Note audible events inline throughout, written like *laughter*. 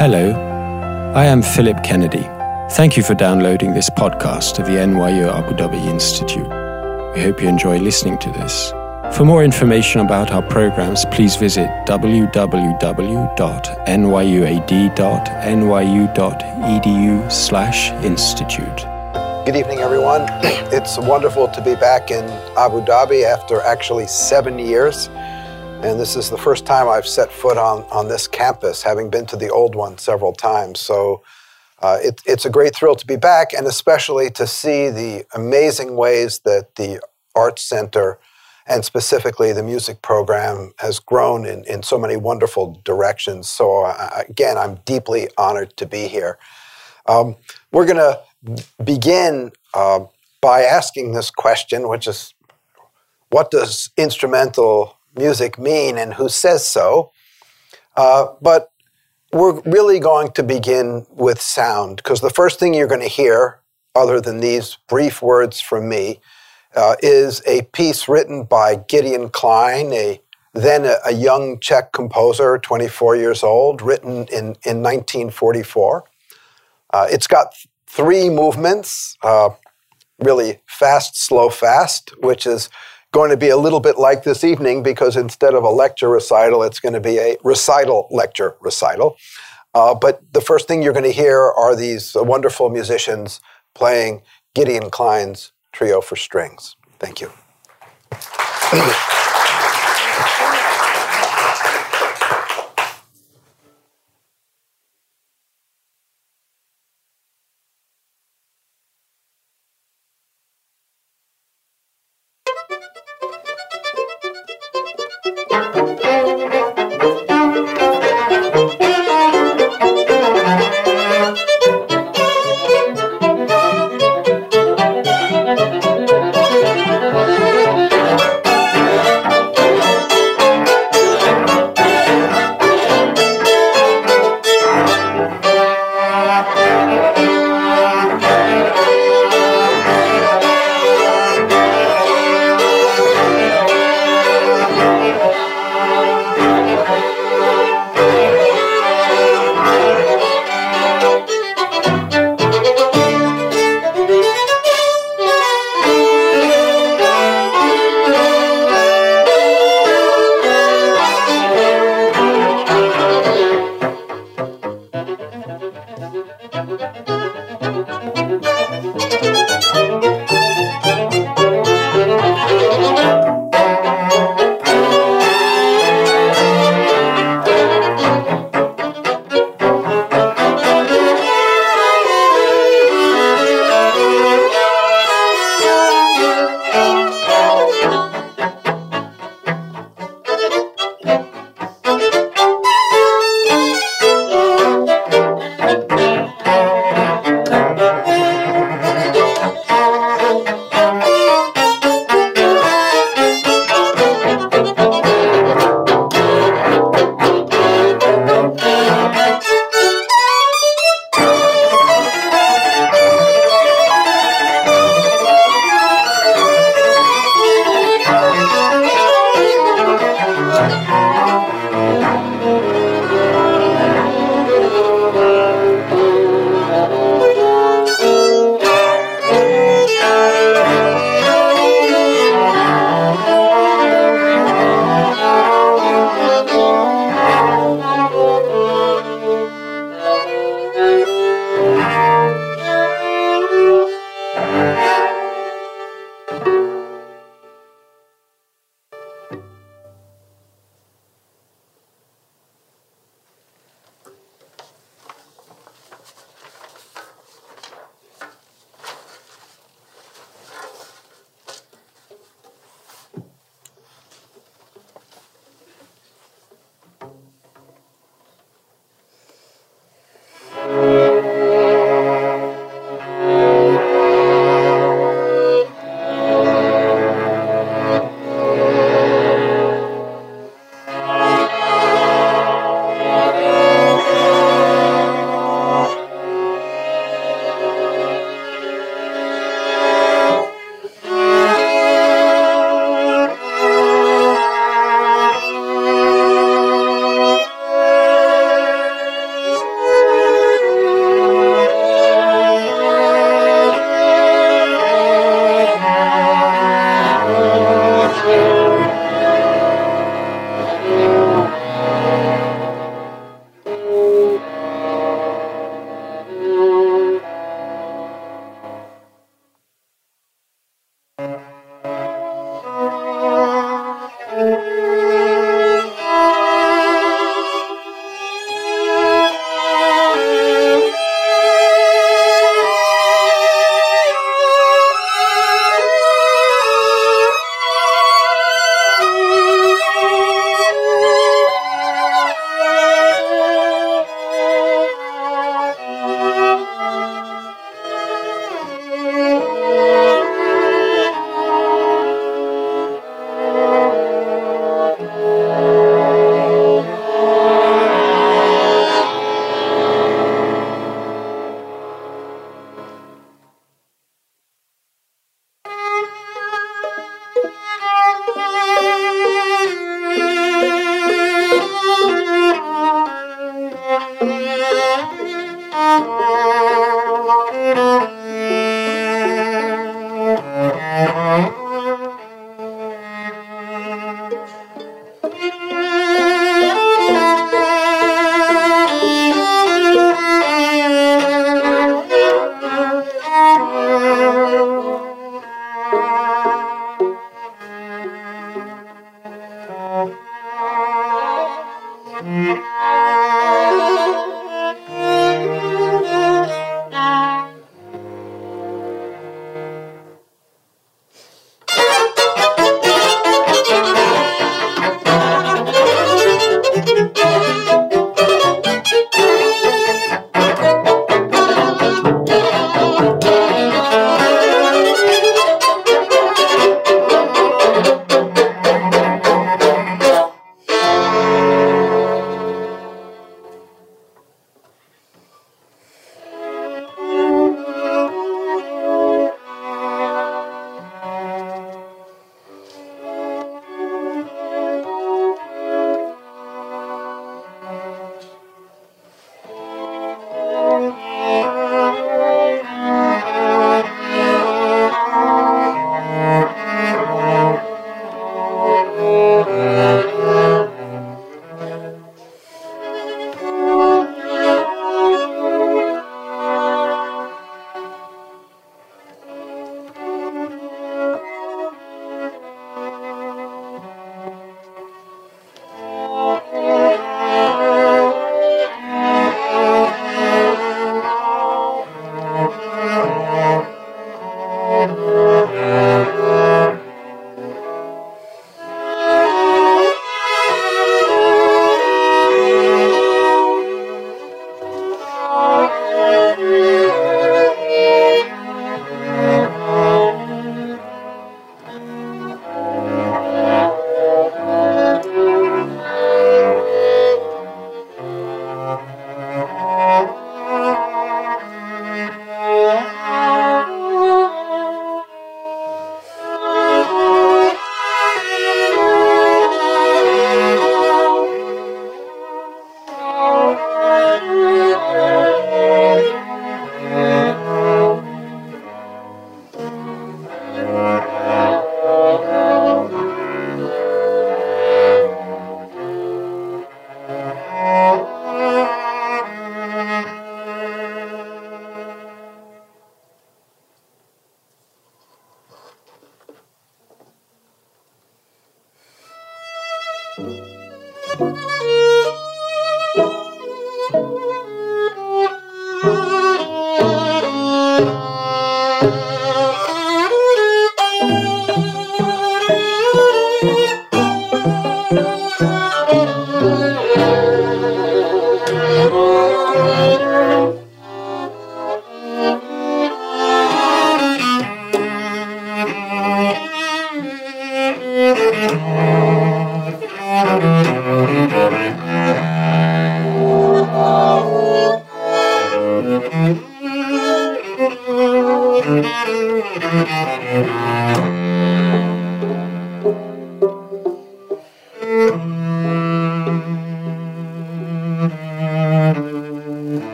Hello, I am Philip Kennedy. Thank you for downloading this podcast of the NYU Abu Dhabi Institute. We hope you enjoy listening to this. For more information about our programs, please visit www.nyuad.nyu.edu/institute. Good evening, everyone. *clears throat* It's wonderful to be back in Abu Dhabi after actually seven years. And this is the first time I've set foot on, on this campus, having been to the old one several times. So uh, it, it's a great thrill to be back, and especially to see the amazing ways that the Arts Center and specifically the music program has grown in, in so many wonderful directions. So, uh, again, I'm deeply honored to be here. Um, we're going to begin uh, by asking this question, which is what does instrumental music mean and who says so? Uh, but we're really going to begin with sound because the first thing you're going to hear, other than these brief words from me, uh, is a piece written by Gideon Klein, a then a, a, young Czech composer, 24 years old, written in, in 1944. Uh, it's got three movements, uh, really fast, slow, fast, which is going to be a little bit like this evening because instead of a lecture recital, it's going to be a recital lecture recital. Uh, but the first thing you're going to hear are these wonderful musicians playing Gideon Klein's Trio for Strings. Thank you. *clears throat*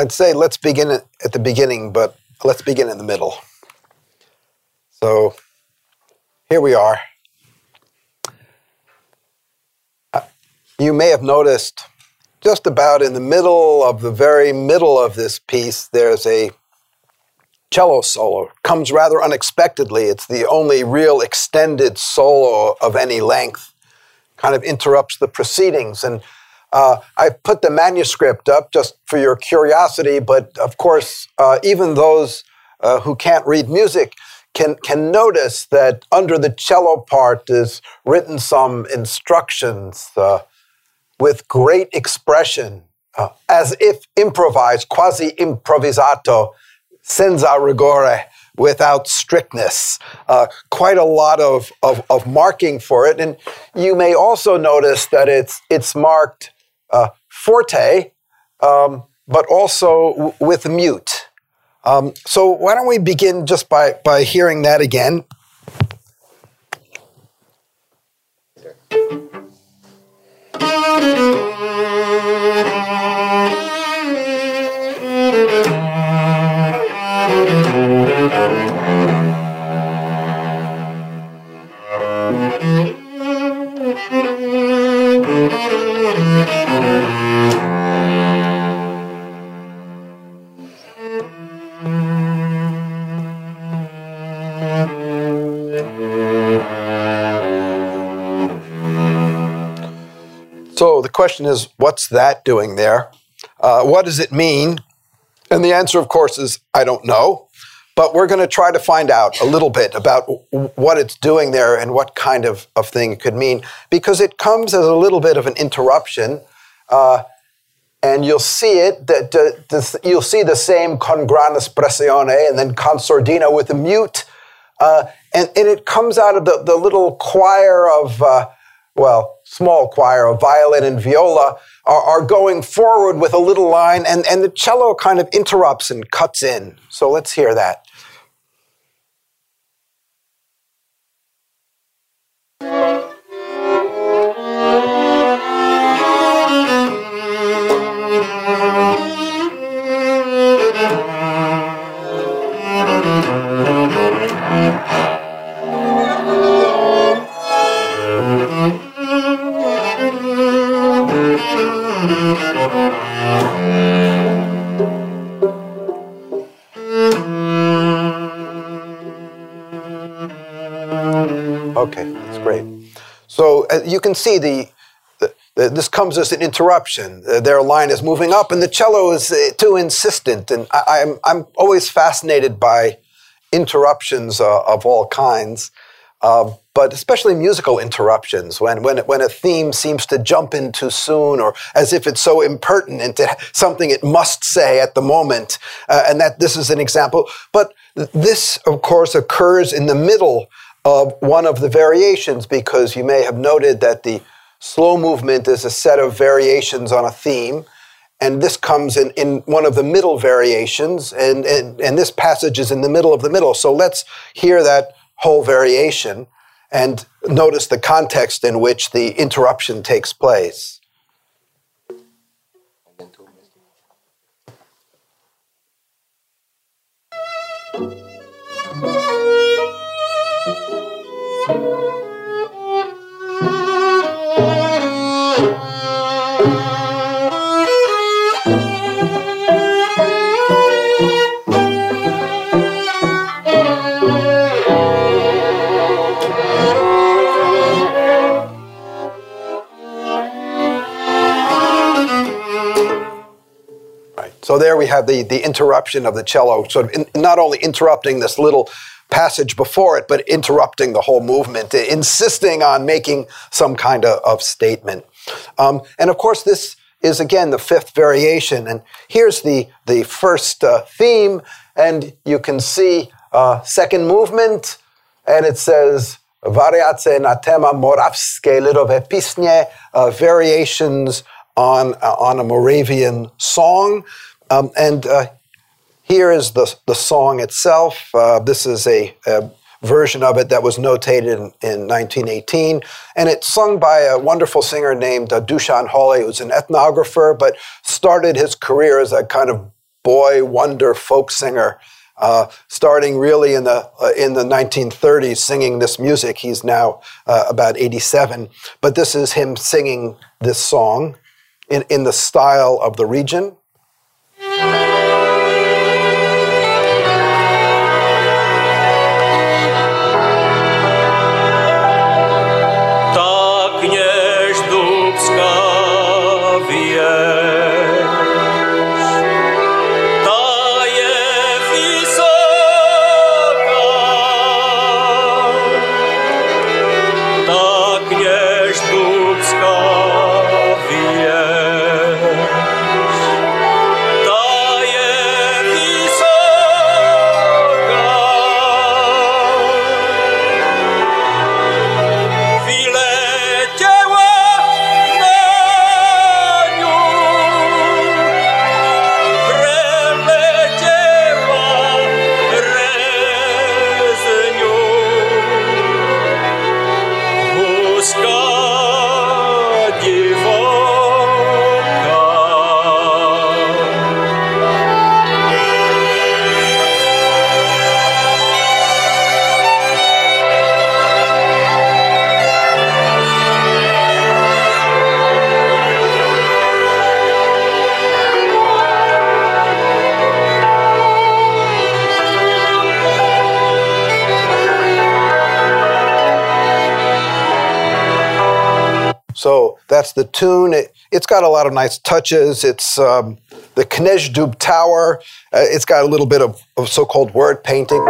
I'd say let's begin at the beginning, but let's begin in the middle. So here we are. Uh, you may have noticed just about in the middle of the very middle of this piece, there's a cello solo. Comes rather unexpectedly. It's the only real extended solo of any length. Kind of interrupts the proceedings. And uh, I put the manuscript up just for your curiosity, but of course, uh, even those uh, who can't read music can, can notice that under the cello part is written some instructions uh, with great expression, uh, as if improvised, quasi improvisato, senza rigore, without strictness. Uh, quite a lot of, of, of, marking for it. And you may also notice that it's, it's marked uh, forte, um, but also w- with mute. Um, so why don't we begin just by, by hearing that again? Question is, what's that doing there? Uh, what does it mean? And the answer, of course, is I don't know. But we're going to try to find out a little bit about what it's doing there and what kind of, of thing it could mean, because it comes as a little bit of an interruption. Uh, and you'll see it that you'll see the same con gran espressione and then con sordino with a mute, uh, and, and it comes out of the, the little choir of uh, well, small choir of violin and viola are, are, going forward with a little line, and, and the cello kind of interrupts and cuts in. So let's hear that. You can see the, the, the, this comes as an interruption. Uh, their line is moving up, and the cello is uh, too insistent. And I, am I'm, I'm always fascinated by interruptions uh, of all kinds, uh, but especially musical interruptions when, when, when a theme seems to jump in too soon or as if it's so impertinent to something it must say at the moment. And that this is an example. But this, of course, occurs in the middle of one of the variations because you may have noted that the slow movement is a set of variations on a theme. And this comes in, in one of the middle variations, and, and, and this passage is in the middle of the middle. So let's hear that whole variation and notice the context in which the interruption takes place. So there have the, the interruption of the cello, sort of in, not only interrupting this little passage before it, but interrupting the whole movement, insisting on making some kind of, of statement. Um, and of course, this is again the fifth variation. And here's the, the first uh, theme, and you can see uh, second movement, and it says, Variace na tema moravske lidove pisnie, uh, variations on, uh, on a Moravian song. Um, and uh, here is the, the song itself. Uh, this is a, a, version of it that was notated in, in, 1918. And it's sung by a wonderful singer named uh, Dusan Holý, who's an ethnographer, but started his career as a kind of boy wonder folk singer. Uh, starting really in the uh, in the 1930s, singing this music. He's now uh, about 87, but this is him singing this song in, in the style of the region. That's the tune. It, has got a lot of nice touches. It's um, the Kněždub Tower. Uh, it's got a little bit of, of so-called word painting.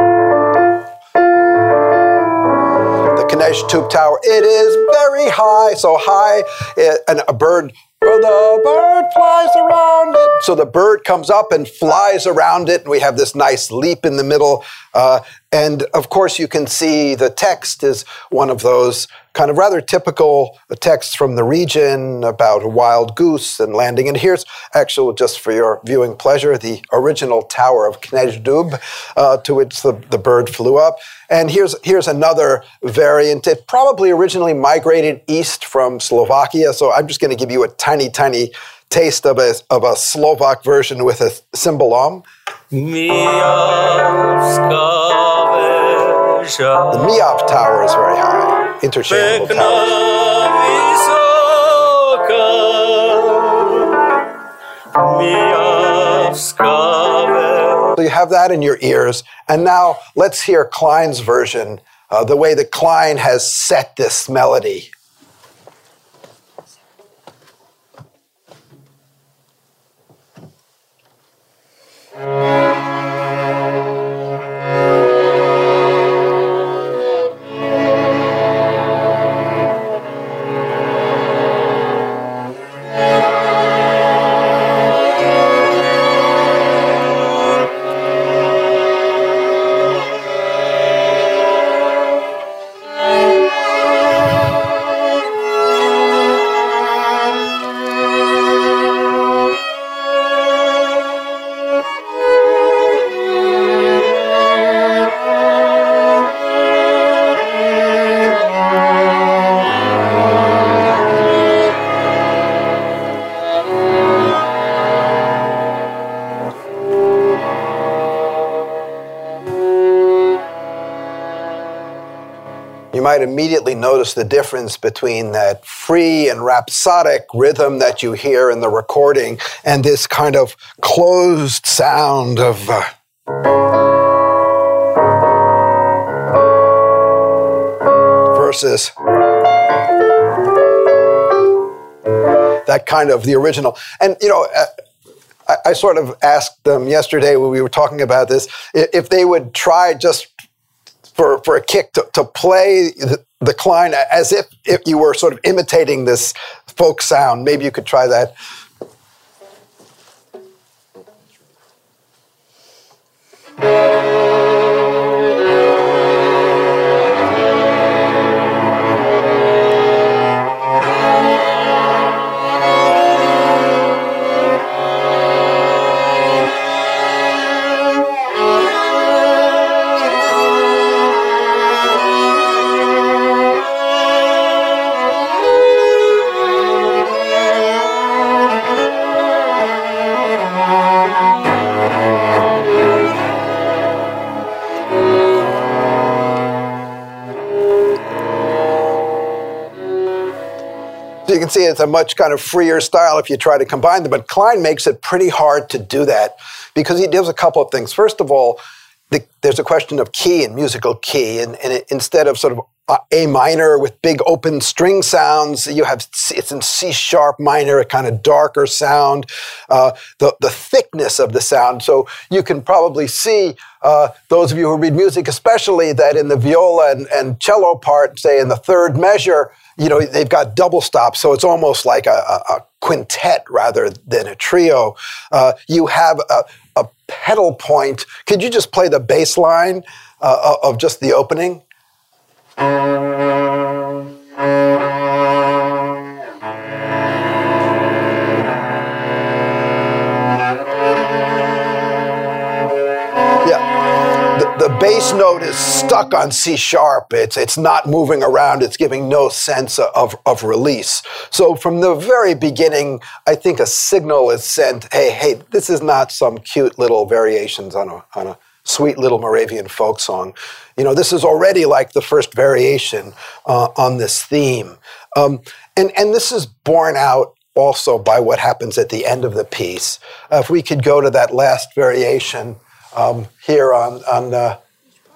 The Kněždub Tower. It is very high, so high, it, uh, and a bird the bird flies around it. So the bird comes up and flies around it, and we have this nice leap in the middle. Uh, and of course, you can see the text is one of those kind of rather typical texts from the region about a wild goose and landing. And here's actually, just for your viewing pleasure, the original tower of Kněždub, uh, to which the, the bird flew up. And here's, here's another variant. It probably originally migrated east from Slovakia. So I'm just going to give you a tiny, tiny taste of a, of a Slovak version with a cymbalom. The Miav Tower is very high, interchangeable towers. So you have that in your ears. And now let's hear Klein's version, uh, the way that Klein has set this melody. Immediately notice the difference between that free and rhapsodic rhythm that you hear in the recording and this kind of closed sound of. Uh, versus that kind of the original. And, you know, uh, I, sort of asked them yesterday when we were talking about this if they would try just for, for a kick to, to play the, the Klein as if, if you were sort of imitating this folk sound. Maybe you could try that. See it's a much kind of freer style if you try to combine them. But Klein makes it pretty hard to do that because he does a couple of things. First of all, the, there's a question of key and musical key, and, and it, instead of sort of a minor with big open string sounds. You have it's in C sharp minor, a kind of darker sound. Uh, the the thickness of the sound. So you can probably see uh, those of you who read music, especially that in the viola and, and cello part, say in the third measure, you know they've got double stops, so it's almost like a, a, quintet rather than a trio. Uh, you have a, a pedal point. Could you just play the bass line uh, of just the opening? Bass note is stuck on C sharp. It's, it's not moving around. It's giving no sense of, of release. So from the very beginning, I think a signal is sent, hey, hey, this is not some cute little variations on a, on a sweet little Moravian folk song. You know, this is already like the first variation uh, on this theme. Um, and, and this is borne out also by what happens at the end of the piece. Uh, if we could go to that last variation um, here on, on uh,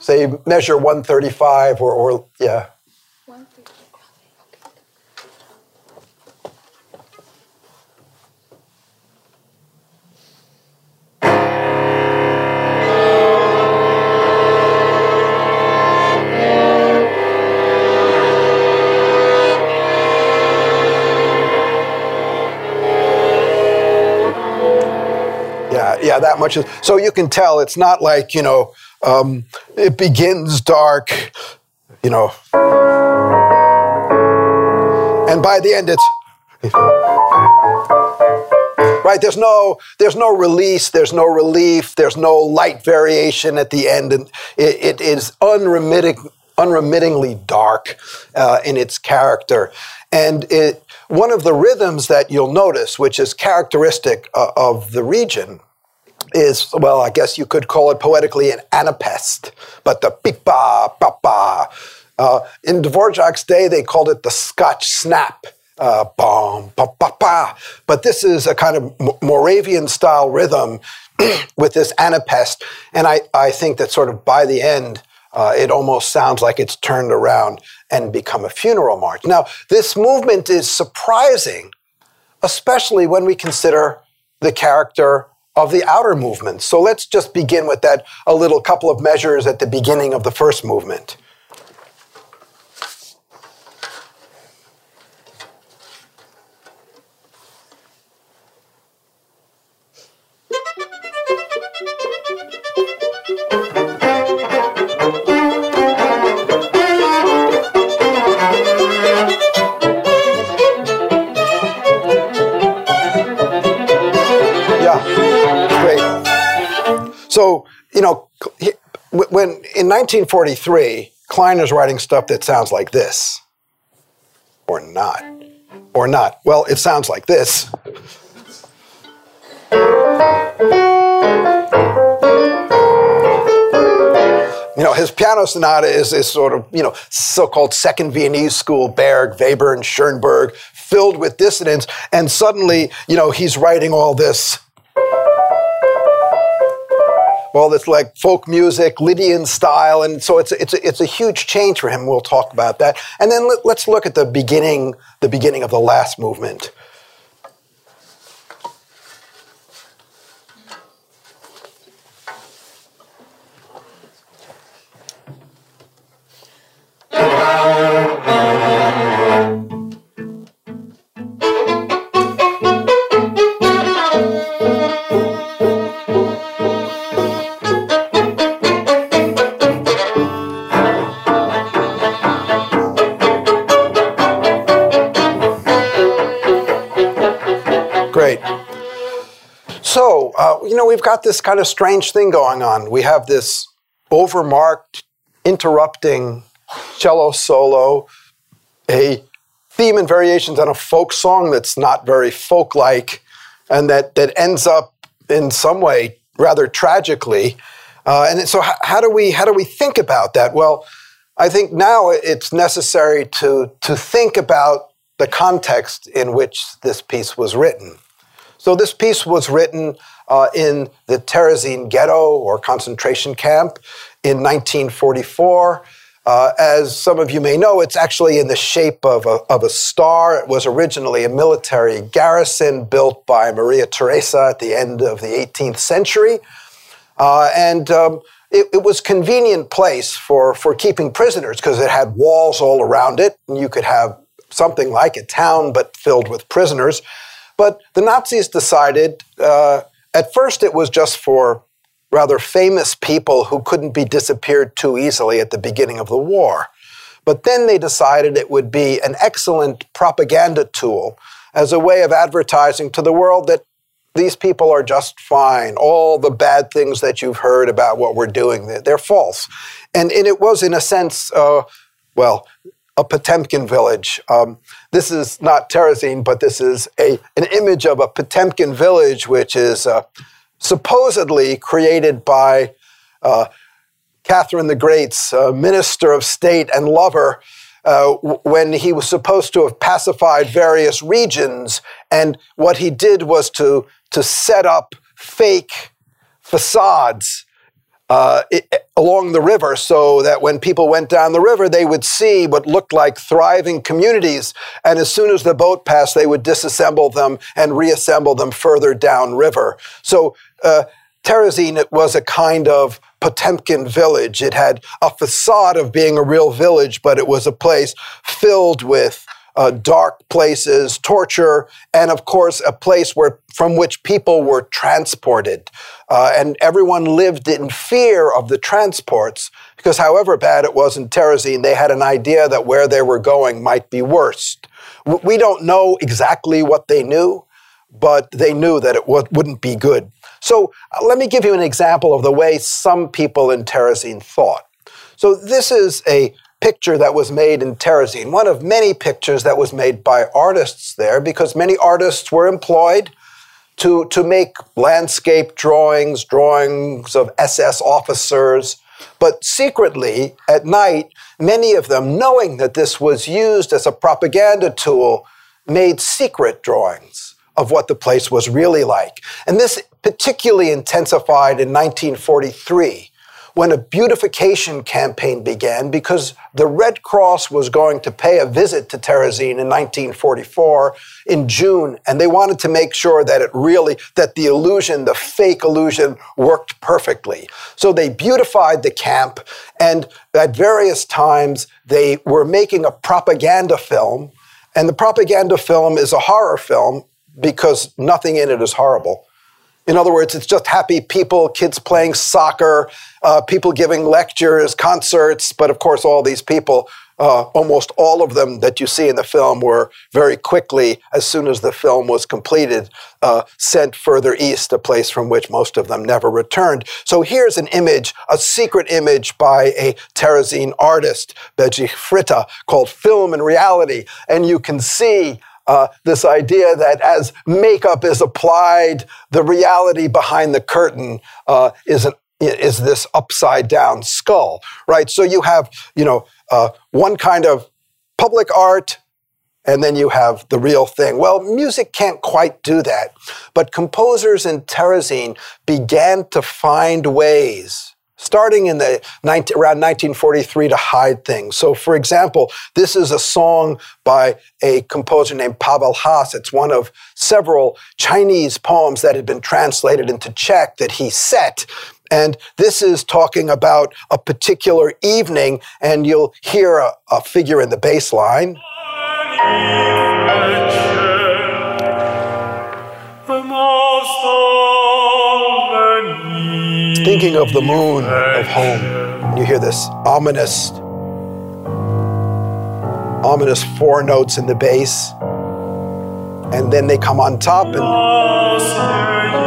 say, measure 135 or, or yeah. yeah, that much. So you can tell it's not like, you know, um, it begins dark, you know, and by the end it's. Right, there's no there's no release, there's no relief, there's no light variation at the end, and it, it is unremitting, unremittingly dark uh, in its character. And it, one of the rhythms that you'll notice, which is characteristic uh, of the region, is, well, I guess you could call it poetically an anapest, but the beep ba. Uh, in Dvorak's day, they called it the Scotch snap. Uh, bom, ba. But this is a kind of Moravian style rhythm *clears throat* with this anapest. And I, I think that sort of by the end, uh, it almost sounds like it's turned around and become a funeral march. Now, this movement is surprising, especially when we consider the character of the outer movement. So let's just begin with that a little couple of measures at the beginning of the first movement. So, you know, when in 1943, Klein is writing stuff that sounds like this, or not, or not. Well, it sounds like this. You know, his piano sonata is, is sort of, you know, so-called second Viennese school, Berg, Webern, Schoenberg, filled with dissonance. And suddenly, you know, he's writing all this all this like folk music, Lydian style, and so it's it's a, it's a huge change for him. We'll talk about that, and then let, let's look at the beginning the beginning of the last movement. *laughs* you know, we've got this kind of strange thing going on. We have this overmarked, interrupting cello solo, a theme and variations on a folk song that's not very folk like, and that, that ends up in some way rather tragically. Uh, and so, how, how, do we how do we think about that? Well, I think now it's necessary to to think about the context in which this piece was written. So, this piece was written uh, in the Terezin ghetto or concentration camp in 1944. Uh, as some of you may know, it's actually in the shape of a, of a star. It was originally a military garrison built by Maria Theresa at the end of the 18th century. Uh, and um, it, it, was convenient place for, for keeping prisoners because it had walls all around it, and you could have something like a town but filled with prisoners. But the Nazis decided, uh, at first it was just for rather famous people who couldn't be disappeared too easily at the beginning of the war. But then they decided it would be an excellent propaganda tool as a way of advertising to the world that these people are just fine. All the bad things that you've heard about what we're doing, they're false. And, and it was, in a sense, uh, well, a Potemkin village. Um, this is not Terezin, but this is a, an image of a Potemkin village, which is uh, supposedly created by uh, Catherine the Great's uh, minister of state and lover uh, when he was supposed to have pacified various regions. And what he did was to, to set up fake facades uh, it, along the river so that when people went down the river, they would see what looked like thriving communities. And as soon as the boat passed, they would disassemble them and reassemble them further downriver. So uh, Terezin was a kind of Potemkin village. It had a facade of being a real village, but it was a place filled with uh, dark places, torture, and of course, a place where from which people were transported. Uh, and everyone lived in fear of the transports because, however bad it was in Terezin, they had an idea that where they were going might be worse. We don't know exactly what they knew, but they knew that it w- wouldn't be good. So uh, let me give you an example of the way some people in Terezin thought. So this is a picture that was made in Terezin, one of many pictures that was made by artists there, because many artists were employed to, to make landscape drawings, drawings of SS officers. But secretly, at night, many of them, knowing that this was used as a propaganda tool, made secret drawings of what the place was really like. And this particularly intensified in 1943 when a beautification campaign began because the Red Cross was going to pay a visit to Terezin in 1944 in June, and they wanted to make sure that it really, that the illusion, the fake illusion, worked perfectly. So they beautified the camp, and at various times they were making a propaganda film, and the propaganda film is a horror film because nothing in it is horrible. In other words, it's just happy people, kids playing soccer, uh, people giving lectures, concerts. But of course, all these people, uh, almost all of them that you see in the film, were very quickly, as soon as the film was completed, uh, sent further east, a place from which most of them never returned. So here's an image, a secret image by a Terezin artist, Bedřich Fritta, called Film and Reality. And you can see uh, this idea that as makeup is applied, the reality behind the curtain uh, is an is this upside down skull, right? So you have, you know, uh, one kind of public art, and then you have the real thing. Well, music can't quite do that, but composers in Terezin began to find ways starting in the 19, around 1943 to hide things. So, for example, this is a song by a composer named Pavel Haas. It's one of several Chinese poems that had been translated into Czech that he set. And this is talking about a particular evening, and you'll hear a, a figure in the bass line. Thinking of the moon of home. You hear this ominous, ominous four notes in the bass, and then they come on top and.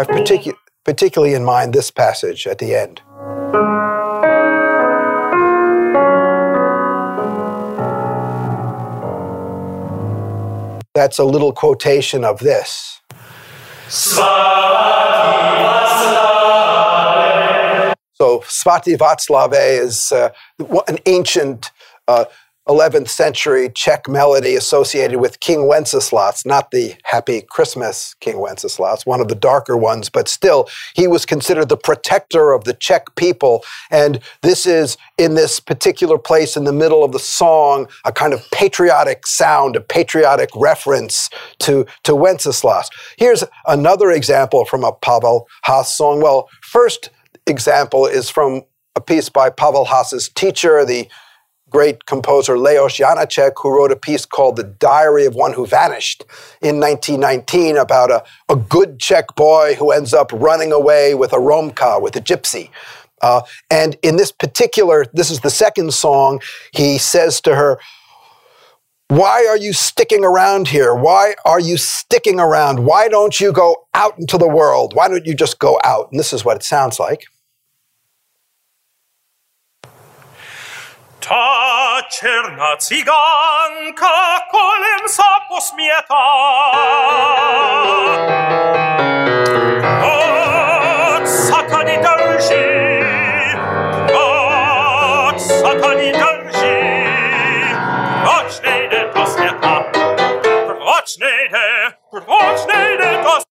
have particu- particularly in mind this passage at the end. That's a little quotation of this. So Svatý Václave is uh, an ancient uh, 11th century Czech melody associated with King Wenceslas, not the Happy Christmas King Wenceslas, one of the darker ones, but still, he was considered the protector of the Czech people. And this is in this particular place in the middle of the song, a kind of patriotic sound, a patriotic reference to, to Wenceslas. Here's another example from a Pavel Haas song. Well, first example is from a piece by Pavel Haas's teacher, the great composer Leos Janáček, who wrote a piece called The Diary of One Who Vanished in 1919 about a, a good Czech boy who ends up running away with a Romka, with a gypsy. Uh, and in this particular, this is the second song, he says to her, why are you sticking around here? Why are you sticking around? Why don't you go out into the world? Why don't you just go out? And this is what it sounds like.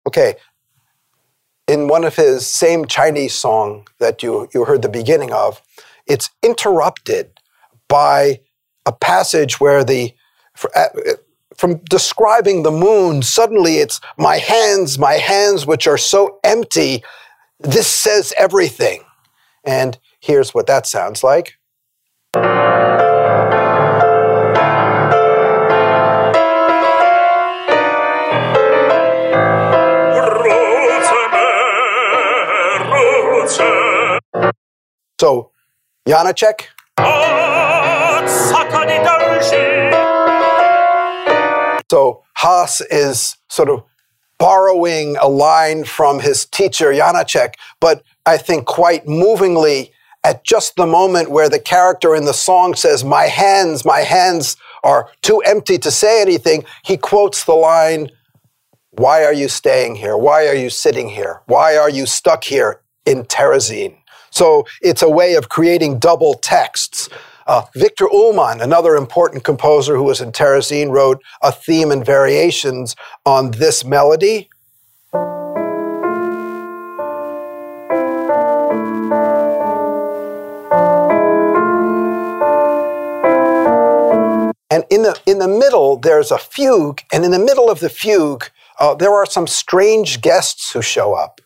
Okay. In one of his same Chinese song that you, you heard the beginning of, it's interrupted by a passage where the from describing the moon, suddenly it's my hands, my hands, which are so empty. This says everything. And here's what that sounds like. So, Janáček. Oh. So Haas is sort of borrowing a line from his teacher, Janáček, but I think quite movingly at just the moment where the character in the song says, My hands, my hands are too empty to say anything, he quotes the line, Why are you staying here? Why are you sitting here? Why are you stuck here in Terezín? So it's a way of creating double texts. Uh, Viktor Ullmann, another important composer who was in Terezín, wrote a theme and variations on this melody. And in the, in the middle, there's a fugue, and in the middle of the fugue, uh, there are some strange guests who show up.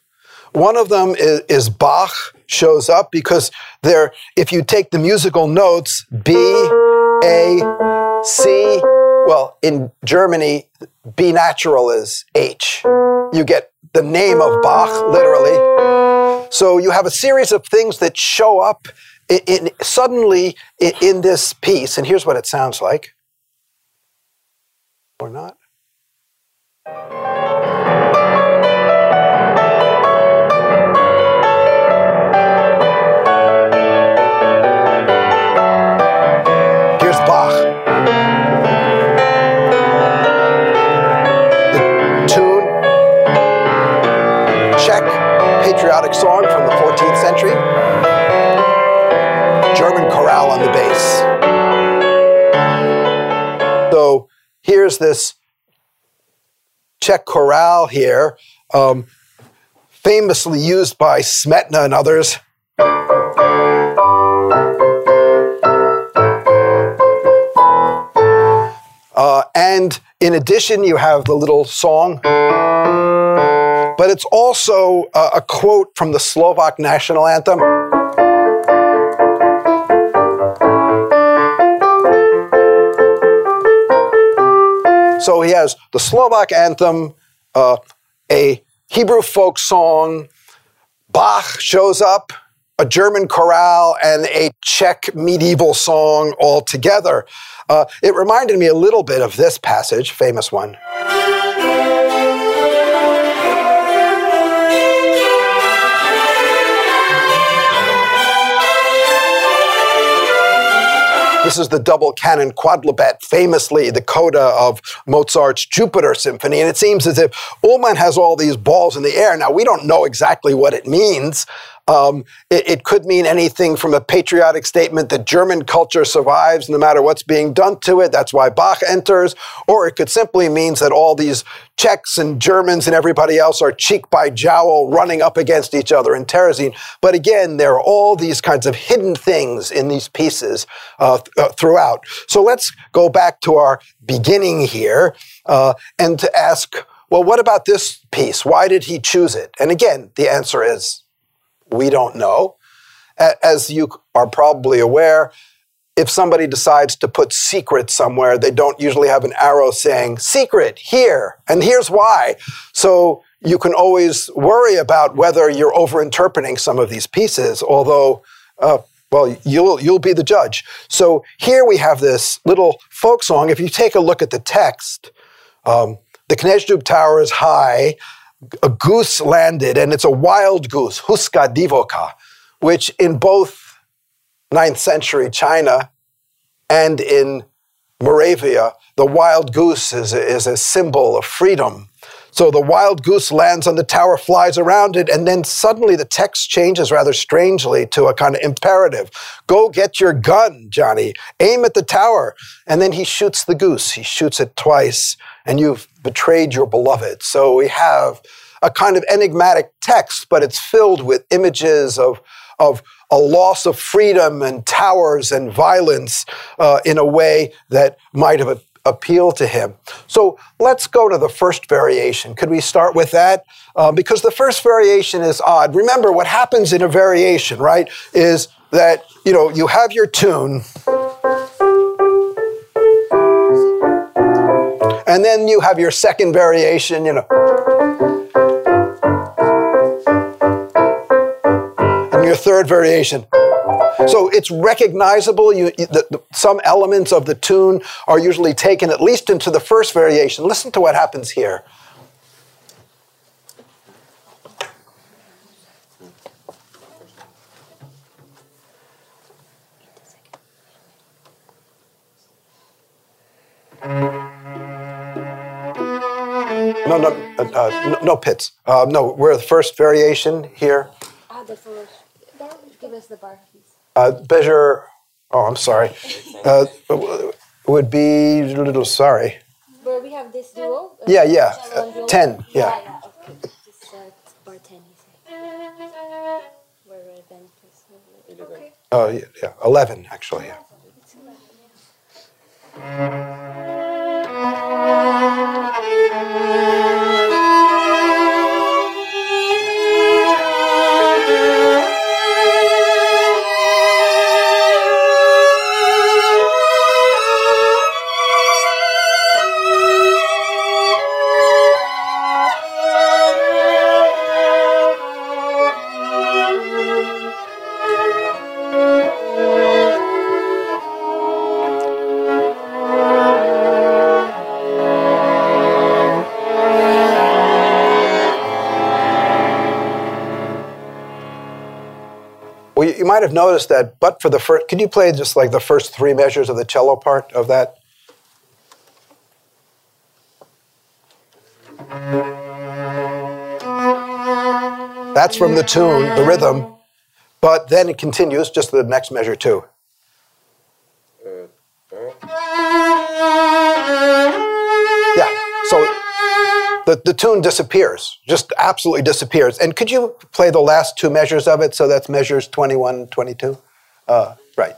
One of them is, is Bach, shows up because there, if you take the musical notes, B, A, C, well, in Germany, B natural is H. You get the name of Bach, literally. So you have a series of things that show up in, in suddenly in, in this piece, and here's what it sounds like. Or not. On the bass. So here's this Czech chorale here, um, famously used by Smetana and others. Uh, and in addition, you have the little song but it's also a, a quote from the Slovak national anthem. So he has the Slovak anthem, uh, a Hebrew folk song, Bach shows up, a German chorale, and a Czech medieval song all together. Uh, it reminded me a little bit of this passage, famous one. This is the double canon quodlibet, famously the coda of Mozart's Jupiter Symphony. And it seems as if Ullmann has all these balls in the air. Now, we don't know exactly what it means. Um, it, it, could mean anything from a patriotic statement that German culture survives no matter what's being done to it. That's why Bach enters. Or it could simply mean that all these Czechs and Germans and everybody else are cheek by jowl running up against each other in Terezin. But again, there are all these kinds of hidden things in these pieces uh, th- uh, throughout. So let's go back to our beginning here uh, and to ask, well, what about this piece? Why did he choose it? And again, the answer is we don't know. As you are probably aware, if somebody decides to put secret somewhere, they don't usually have an arrow saying secret here, and here's why. So you can always worry about whether you're overinterpreting some of these pieces, although, uh, well, you'll, you'll be the judge. So here we have this little folk song. If you take a look at the text, um, the Kněždub Tower is high, a goose landed, and it's a wild goose, Huska divoka, which in both 9th century China and in Moravia, the wild goose is a, is a symbol of freedom. So the wild goose lands on the tower, flies around it, and then suddenly the text changes rather strangely to a kind of imperative. Go get your gun, Johnny. Aim at the tower. And then he shoots the goose. He shoots it twice, and you've betrayed your beloved. So we have a kind of enigmatic text, but it's filled with images of, of a loss of freedom and towers and violence uh, in a way that might have appeal to him. So let's go to the first variation. Could we start with that? Uh, because the first variation is odd. Remember, what happens in a variation, right, is that you know you have your tune. And then you have your second variation, you know. And your third variation. So it's recognizable. You, the, the, some elements of the tune are usually taken at least into the first variation. Listen to what happens here. No, no, uh, uh, no, no, pits. Uh, no, we're the first variation here. Ah, the first. Give us the bar. Piece. Uh, oh, I'm sorry, uh, would be a little sorry. Where we have this duo? Yeah, yeah, duo? uh, 10, yeah. Yeah, yeah, okay. Just, bar 10, you say. Where then, please. Okay. Oh, yeah, yeah, 11, actually, yeah. Well, might have noticed that, but for the first, can you play just like the first three measures of the cello part of that? That's from the tune, the rhythm, but then it continues just the next measure too. Uh, uh. The, the tune disappears, just absolutely disappears. And could you play the last two measures of it? So that's measures 21, 22? Uh, right.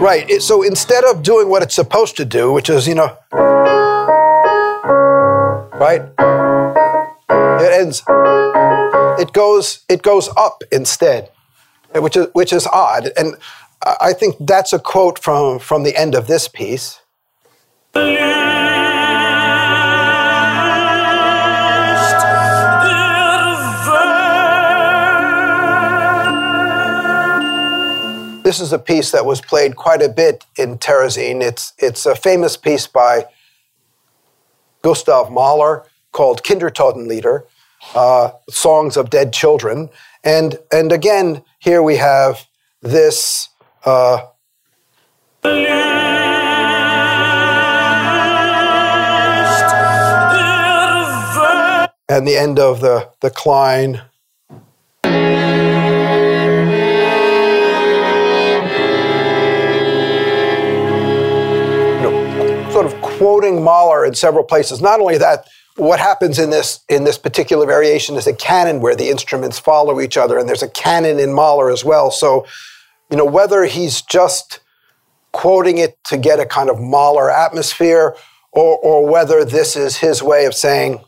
Right. so instead of doing what it's supposed to do, which is, you know, right? It ends. It goes. It goes up instead, which is which is odd. And I think that's a quote from from the end of this piece. This is a piece that was played quite a bit in Terezin. It's, it's a famous piece by Gustav Mahler called Kindertotenlieder. uh, songs of dead children. And, and again, here we have this. Uh, and the end of the, the Klein. You know, sort of quoting Mahler in several places. Not only that, what happens in this in this particular variation is a canon where the instruments follow each other, and there's a canon in Mahler as well. So, you know, whether he's just quoting it to get a kind of Mahler atmosphere, or, or whether this is his way of saying,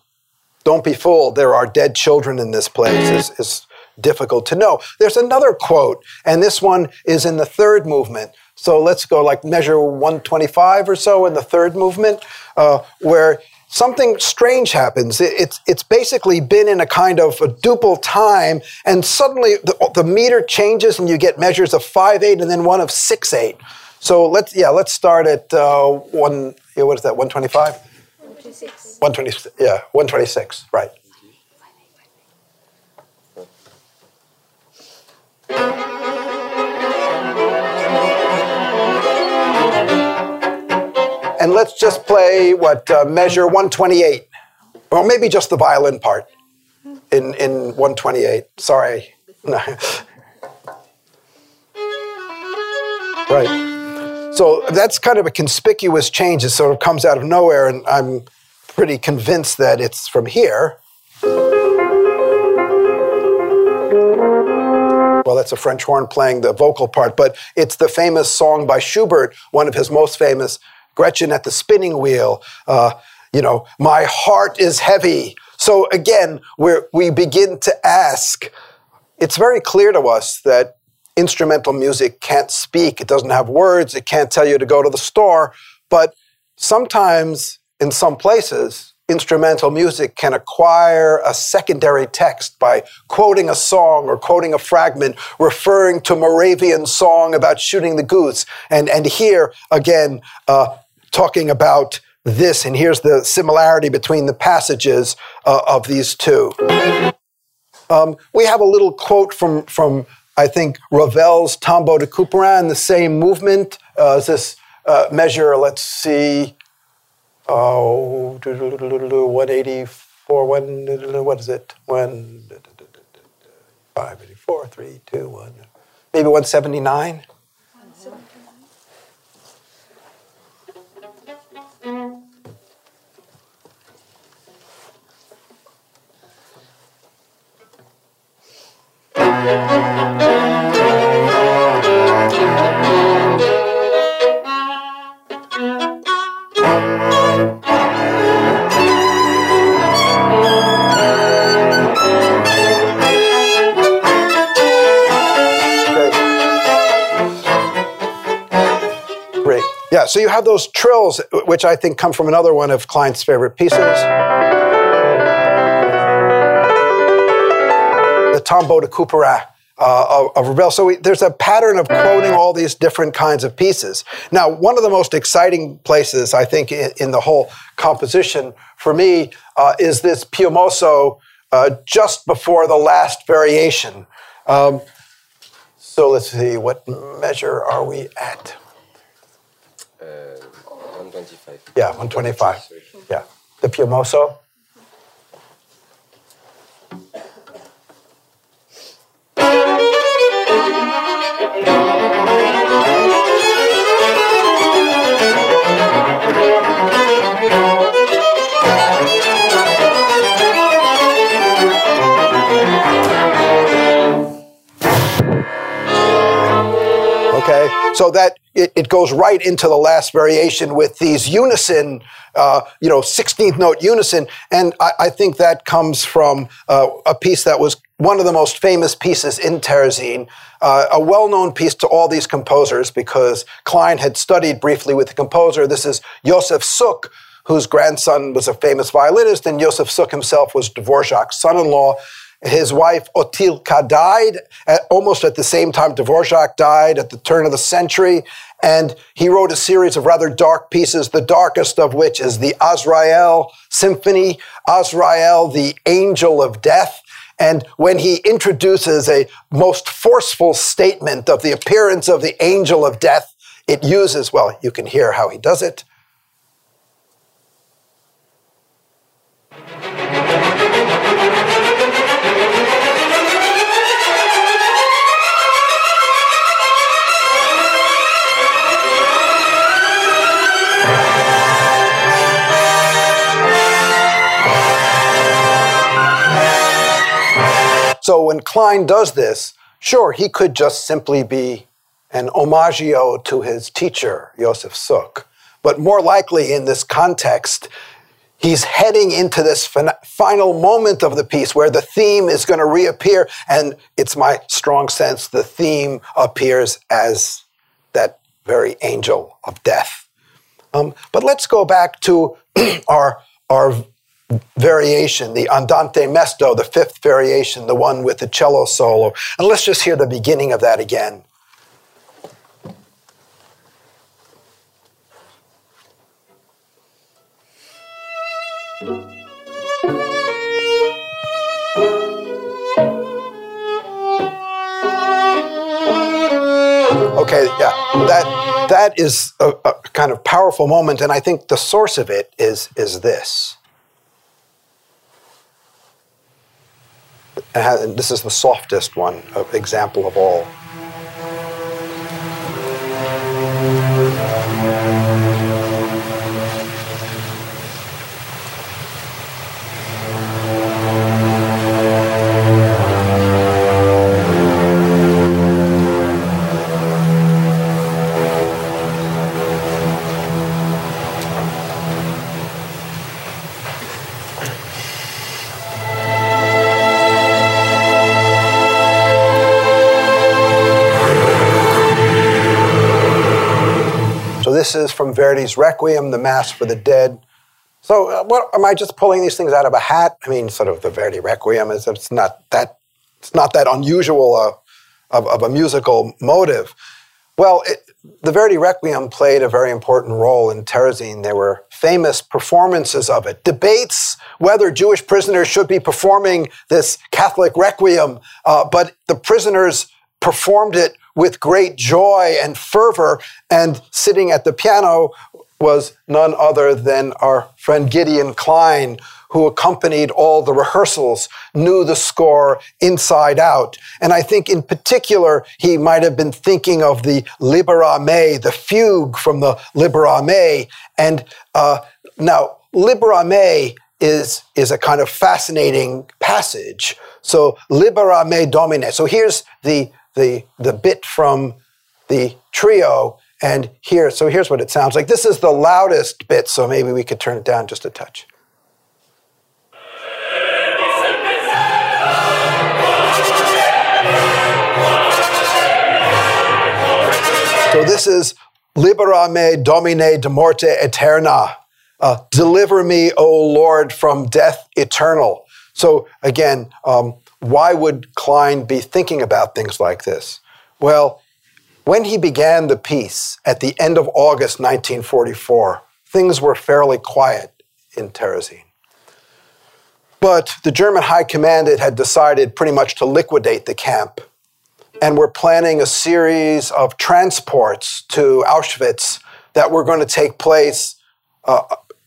"Don't be fooled. There are dead children in this place," is, is difficult to know. There's another quote, and this one is in the third movement. So let's go like measure 125 or so in the third movement, uh, where something strange happens. It- It's, it's basically been in a kind of a duple time, and suddenly the, the meter changes and you get measures of 5 8 and then one of 6 8. So let's, yeah, let's start at uh, one, yeah, what is that, 125? 126. 120, yeah, 126, right. And let's just play what uh, measure 128, or maybe just the violin part in in 128. Sorry. *laughs* right. So that's kind of a conspicuous change. It sort of comes out of nowhere, and I'm pretty convinced that it's from here. Well, that's a French horn playing the vocal part, but it's the famous song by Schubert, one of his most famous, Gretchen at the Spinning Wheel. Uh, you know, my heart is heavy. So again, we we begin to ask. It's very clear to us that instrumental music can't speak. It doesn't have words. It can't tell you to go to the store. But sometimes, in some places, instrumental music can acquire a secondary text by quoting a song or quoting a fragment referring to Moravian song about shooting the goose. And, and here, again, uh, talking about this. And here's the similarity between the passages uh, of these two. Um, we have a little quote from, from I think, Ravel's Tombeau de Couperin, the same movement uh, as this uh, measure. Let's see, oh, 184, one, what is it? One, 584, 3, 2, 1, maybe 179? Yeah, so you have those trills, which I think come from another one of Klein's favorite pieces. Tombeau de Couperin uh, of, of Ravel. So we, there's a pattern of quoting all these different kinds of pieces. Now, one of the most exciting places, I think, in, in the whole composition for me uh, is this Più mosso uh, just before the last variation. Um, so let's see, what measure are we at? Uh, 125. Yeah, 125. Yeah, the Più mosso. Okay, so that it, it goes right into the last variation with these unison, uh, you know, 16th note unison. And I, I think that comes from uh, a piece that was one of the most famous pieces in Terezin, uh, a well known piece to all these composers because Klein had studied briefly with the composer. This is Josef Suk, whose grandson was a famous violinist, and Josef Suk himself was Dvorak's son in law. His wife Otilka died at, almost at the same time Dvorak died at the turn of the century. And he wrote a series of rather dark pieces, the darkest of which is the Azrael Symphony, Azrael, the angel of death. And when he introduces a most forceful statement of the appearance of the angel of death, it uses, well, you can hear how he does it. So when Klein does this, sure, he could just simply be an omagio to his teacher, Josef Suk. But more likely in this context, he's heading into this fin- final moment of the piece where the theme is going to reappear. And it's my strong sense the theme appears as that very angel of death. Um, but let's go back to *clears throat* our, our variation, the Andante Mesto, the fifth variation, the one with the cello solo. And let's just hear the beginning of that again. Okay, yeah, that that is a, a kind of powerful moment, and I think the source of it is is this. And this is the softest one of example of all. Is from Verdi's Requiem, the Mass for the Dead. So uh, what am I just pulling these things out of a hat? I mean, sort of the Verdi Requiem is it's not that it's not that unusual uh, of, of a musical motive. Well, it, the Verdi Requiem played a very important role in Terezin. There were famous performances of it, debates whether Jewish prisoners should be performing this Catholic Requiem, uh, but the prisoners performed it with great joy and fervor. And sitting at the piano was none other than our friend Gideon Klein, who accompanied all the rehearsals, knew the score inside out. And I think in particular, he might have been thinking of the Libera Me, the fugue from the Libera Me. And uh, now, Libera Me is, is a kind of fascinating passage. So, Libera Me Domine. So here's the the, the bit from the trio. And here, so here's what it sounds like. This is the loudest bit, so maybe we could turn it down just a touch. So this is Libera me, Domine, de morte eterna. Uh, deliver me, O Lord, from death eternal. So again, um, why would Klein be thinking about things like this? Well, when he began the piece at the end of August 1944, things were fairly quiet in Terezin. But the German high command had decided pretty much to liquidate the camp and were planning a series of transports to Auschwitz that were going to take place uh,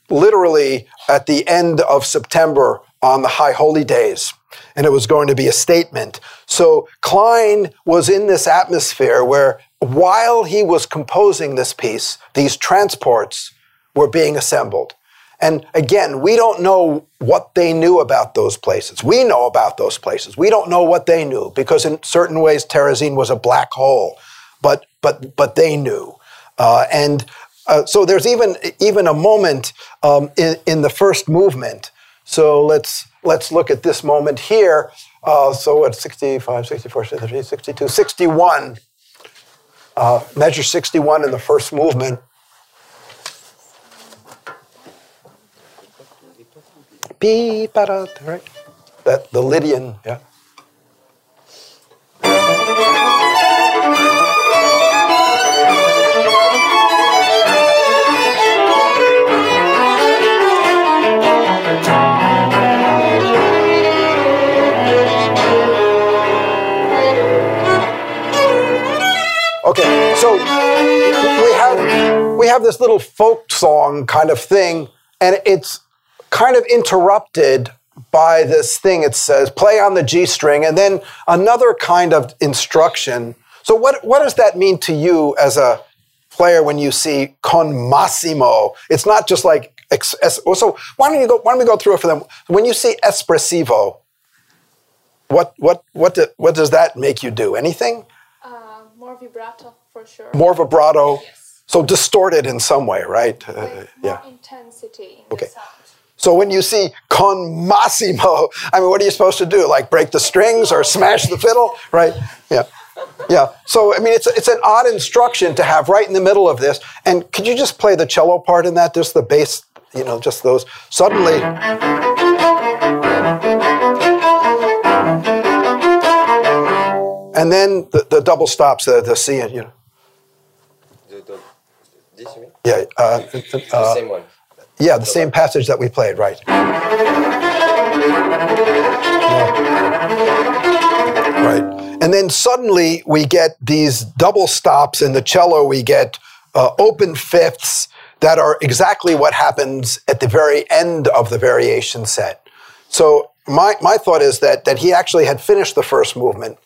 literally at the end of September on the High Holy Days and it was going to be a statement. So Klein was in this atmosphere where while he was composing this piece, these transports were being assembled. And again, we don't know what they knew about those places. We know about those places. We don't know what they knew because in certain ways Terezin was a black hole, but but but they knew. Uh, and uh, so there's even even a moment um, in, in the first movement. So let's let's look at this moment here. Uh, so at 65, 64, 63, 62, 61, uh, measure 61 in the first movement. That the Lydian, yeah. Okay, so we have we have this little folk song kind of thing, and it's kind of interrupted by this thing. It says play on the G string, and then another kind of instruction. So what what does that mean to you as a player when you see con massimo? It's not just like so. Why don't you go? Why don't we go through it for them? When you see espressivo, what what what do, what does that make you do? Anything? More vibrato for sure. More vibrato. So distorted in some way, right? Uh, more yeah. intensity in Okay. the sound. So when you see con massimo, I mean, what are you supposed to do? Like break the strings or smash the fiddle, right? Yeah. Yeah. So I mean, it's it's an odd instruction to have right in the middle of this. And could you just play the cello part in that? Just the bass, you know, just those. Suddenly, and then the, the double stops, the the C, you know. The, the, this you mean? Yeah. Uh, The uh, same one. Yeah, the same passage that we played, right. Yeah. Right. And then suddenly we get these double stops in the cello, we get uh, open fifths that are exactly what happens at the very end of the variation set. So my, my thought is that, that he actually had finished the first movement.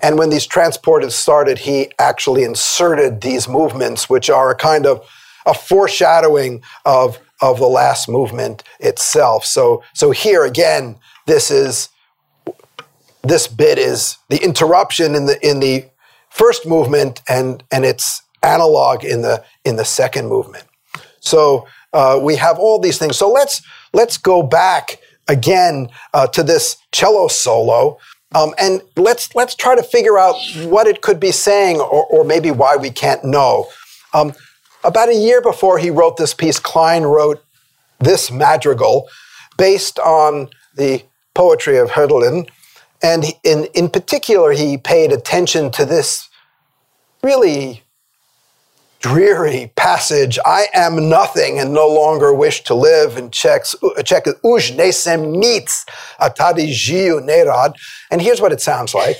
And when these transporters started, he actually inserted these movements, which are a kind of a foreshadowing of, of the last movement itself. So, so here again, this is this bit is the interruption in the in the first movement and and its analog in the in the second movement. So uh, we have all these things. So let's let's go back again uh, to this cello solo. Um, and let's let's try to figure out what it could be saying, or, or maybe why we can't know. Um, about a year before he wrote this piece, Klein wrote this madrigal based on the poetry of Hölderlin. And in, in particular, he paid attention to this really dreary passage I am nothing and no longer wish to live. In Czech's, Czech is Už nejsem nic a tady žiju nerad. And here's what it sounds like.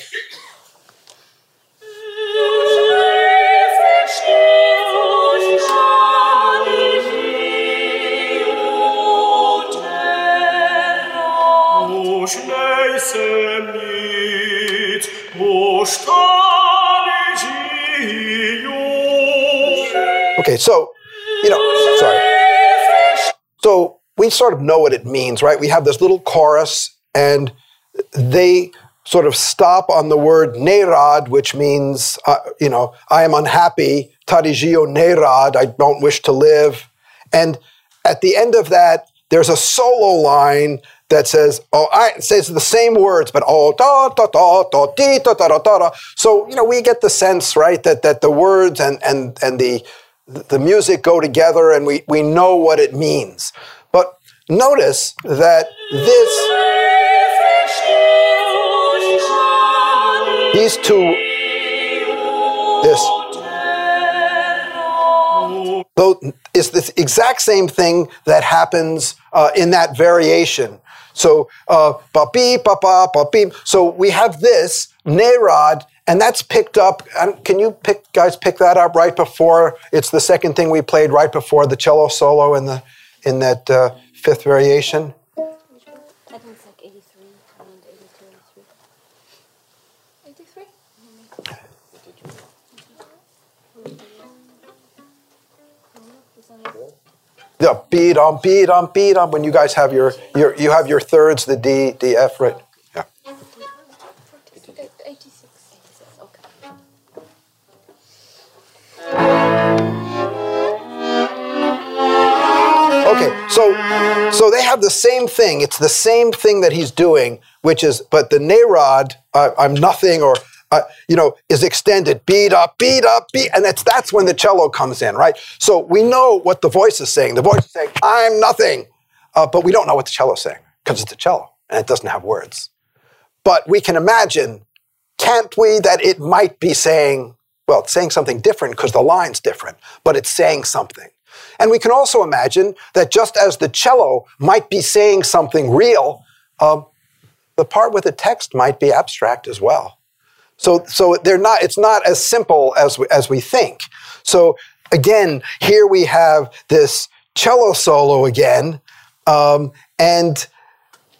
Okay, so, you know, sorry. So we sort of know what it means, right? We have this little chorus, and they sort of stop on the word nerad, which means, uh, you know, I am unhappy. Tady žiju nerad, I don't wish to live. And at the end of that, there's a solo line that says, oh, I says the same words, but oh, da, da, da, da, dee, da, da, da, da, da. So, you know, we get the sense, right, that, that the words and, and, and the, the music go together and we, we know what it means. But notice that this, these two, this, is the exact same thing that happens uh, in that variation. So, uh. So we have this, nerad, and that's picked up. Can you pick, guys, pick that up right before? It's the second thing we played right before the cello solo in the in that uh, fifth variation. I think it's like 83, 82, 83. 83? Yeah, beat on, beat on, beat on. When you guys have your your you have your thirds, the D, D, F, right? Have the same thing. It's the same thing that he's doing, which is, but the nerad, uh, I'm nothing, or uh, you know, is extended. Beat up, beat up, beat, and that's that's when the cello comes in, right? So we know what the voice is saying. The voice is saying, "I'm nothing," uh, but we don't know what the cello's saying because it's a cello. and it doesn't have words. But we can imagine, can't we, that it might be saying, well, it's saying something different because the line's different, but it's saying something. And we can also imagine that just as the cello might be saying something real, uh, the part with the text might be abstract as well. So, so they're not, it's not as simple as we, as we think. So again, here we have this cello solo again, um, and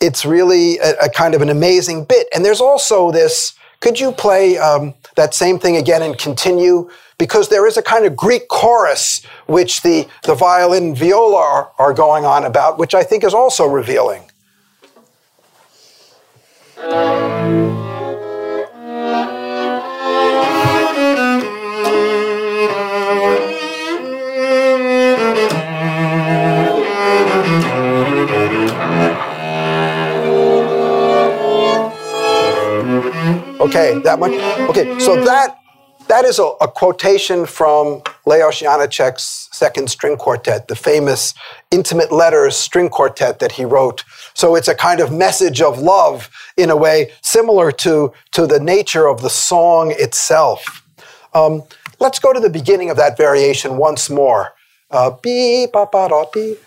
it's really a, a, kind of an amazing bit. And there's also this. Could you play um, that same thing again and continue? Because there is a kind of Greek chorus which the, the violin and viola are, are going on about, which I think is also revealing. Okay, that much. Okay, so that that is a, a quotation from Leos Janáček's second string quartet, the famous intimate letters string quartet that he wrote. So it's a kind of message of love in a way similar to, to the nature of the song itself. Um, let's go to the beginning of that variation once more. Uh, beep, ba, ba, da, beep.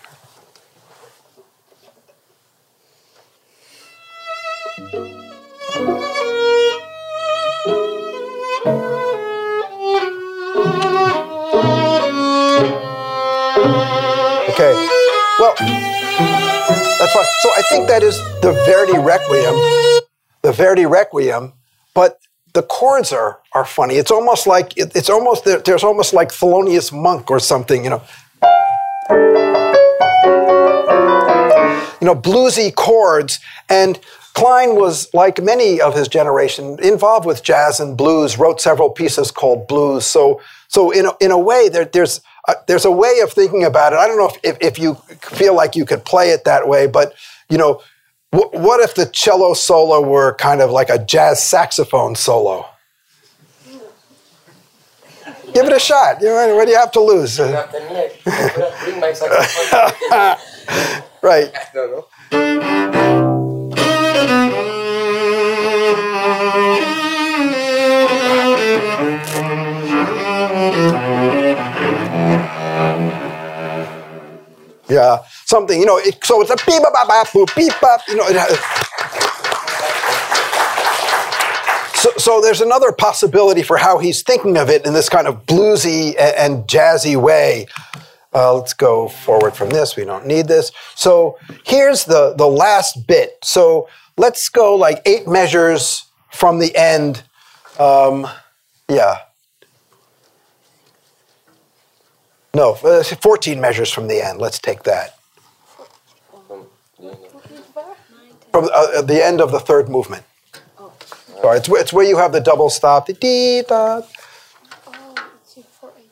Okay. Well, that's fine. So I think that is the Verdi Requiem, the Verdi Requiem, but the chords are are funny. It's almost like it, it's almost there's almost like Thelonious Monk or something, you know. You know, bluesy chords and Klein was, like many of his generation, involved with jazz and blues, wrote several pieces called blues. So, so in, a, in a way, there, there's, uh, there's a way of thinking about it. I don't know if, if, if you feel like you could play it that way, but you know, wh- what if the cello solo were kind of like a jazz saxophone solo? Give it a shot. You know, what do you have to lose? Bring my saxophone. *laughs* right. *laughs* Yeah, something, you know, it, so it's a beep, bop, bop, boop, beep, bop, you know. It, so, so there's another possibility for how he's thinking of it in this kind of bluesy and, and jazzy way. Uh, let's go forward from this. We don't need this. So here's the, the last bit. So let's go like eight measures from the end. Um, yeah. No, uh, 14 measures from the end. Let's take that. From uh, the end of the third movement. Sorry, it's, where- it's where you have the double stop. The dee, da. Oh, let's see, four eight.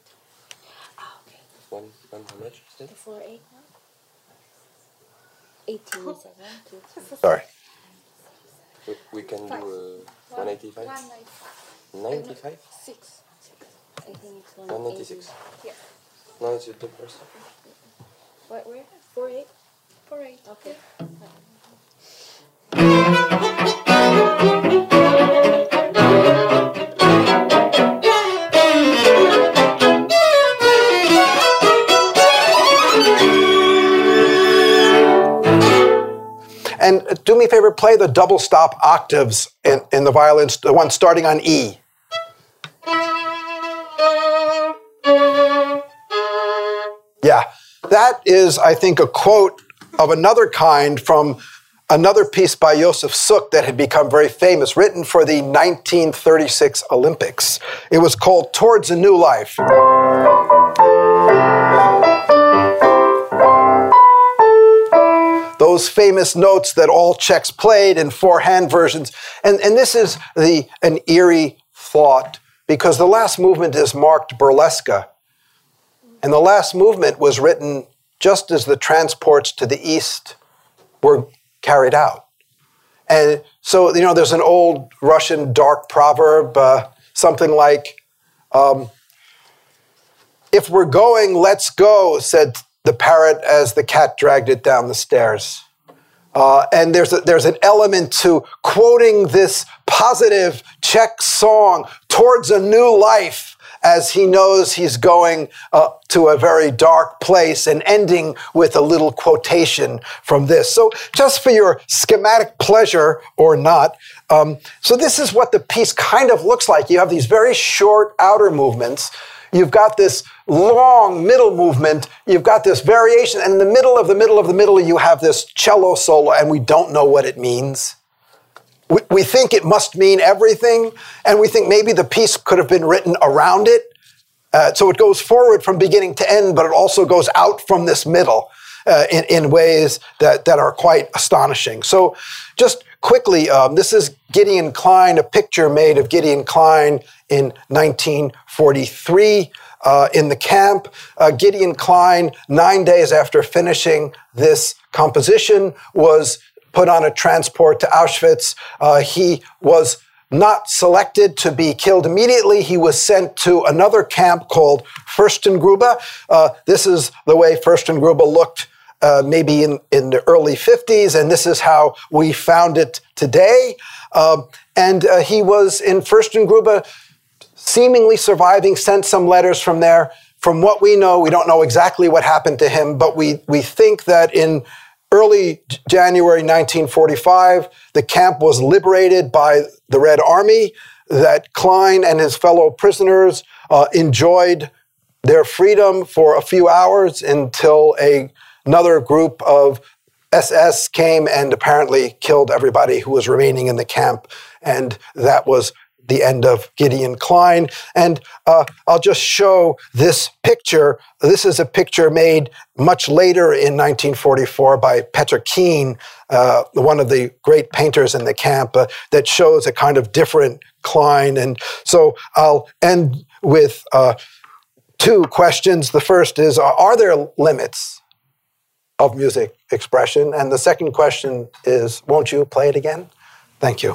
Ah, okay. One, one how much? is it? Four eight now. Eighteen is that one, two, three. Sorry. We, we can do uh, 185? One ninety 95? six. I think it's one 196. Yeah, No, it's the first. What? Where? Four eight. four eight. Okay. And do me a favor, play the double stop octaves in, in the violins, the one starting on E. that is, I think, a quote of another kind from another piece by Josef Suk that had become very famous, written for the 1936 Olympics. It was called Towards a New Life. those famous notes that all Czechs played in four hand versions. And, and this is the, an eerie thought because the last movement is marked burlesca. And the last movement was written just as the transports to the east were carried out. And so, you know, there's an old Russian dark proverb, uh, something like, um, if we're going, let's go, said the parrot as the cat dragged it down the stairs. Uh, and there's, a, there's an element to quoting this positive Czech song towards a new life as he knows he's going uh, to a very dark place and ending with a little quotation from this. So, just for your schematic pleasure or not, um, so this is what the piece kind of looks like. You have these very short outer movements. You've got this long middle movement. You've got this variation. And in the middle of the middle of the middle, you have this cello solo, and we don't know what it means. We, we think it must mean everything, and we think maybe the piece could have been written around it. Uh, so it goes forward from beginning to end, but it also goes out from this middle uh, in, in ways that, that are quite astonishing. So, just quickly, um, this is Gideon Klein, a picture made of Gideon Klein in 1943 uh, in the camp. Uh, Gideon Klein, nine days after finishing this composition, was put on a transport to Auschwitz. Uh, he was not selected to be killed immediately. He was sent to another camp called Fürstengrube. Uh, this is the way Fürstengrube looked uh, maybe in, in the early 50s, and this is how we found it today. Um, and uh, he was in Fürstengrube, seemingly surviving, sent some letters from there. From what we know, we don't know exactly what happened to him, but we, we think that in early January 1945, the camp was liberated by the Red Army, that Klein and his fellow prisoners uh, enjoyed their freedom for a few hours until a, another group of SS came and apparently killed everybody who was remaining in the camp. And that was the end of Gideon Klein. And uh, I'll just show this picture. This is a picture made much later in 1944 by Peter Kien, uh, one of the great painters in the camp, uh, that shows a kind of different Klein. And so I'll end with uh, two questions. The first is Are there limits of music expression? And the second question is Won't you play it again? Thank you.